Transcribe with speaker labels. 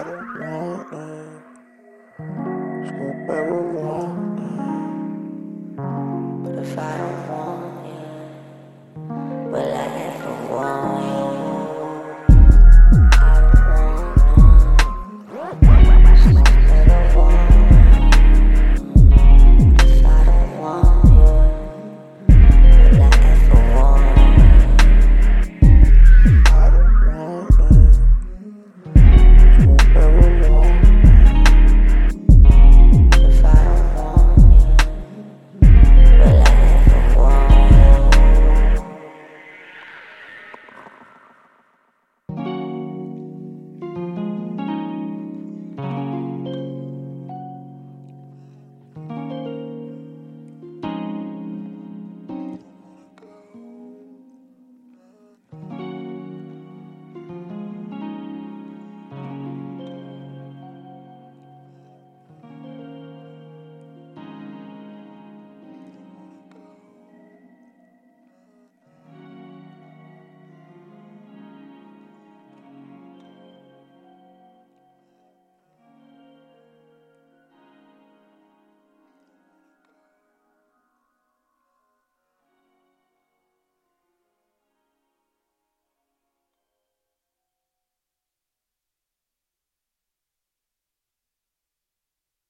Speaker 1: I don't want you, so ever want you. But if I don't want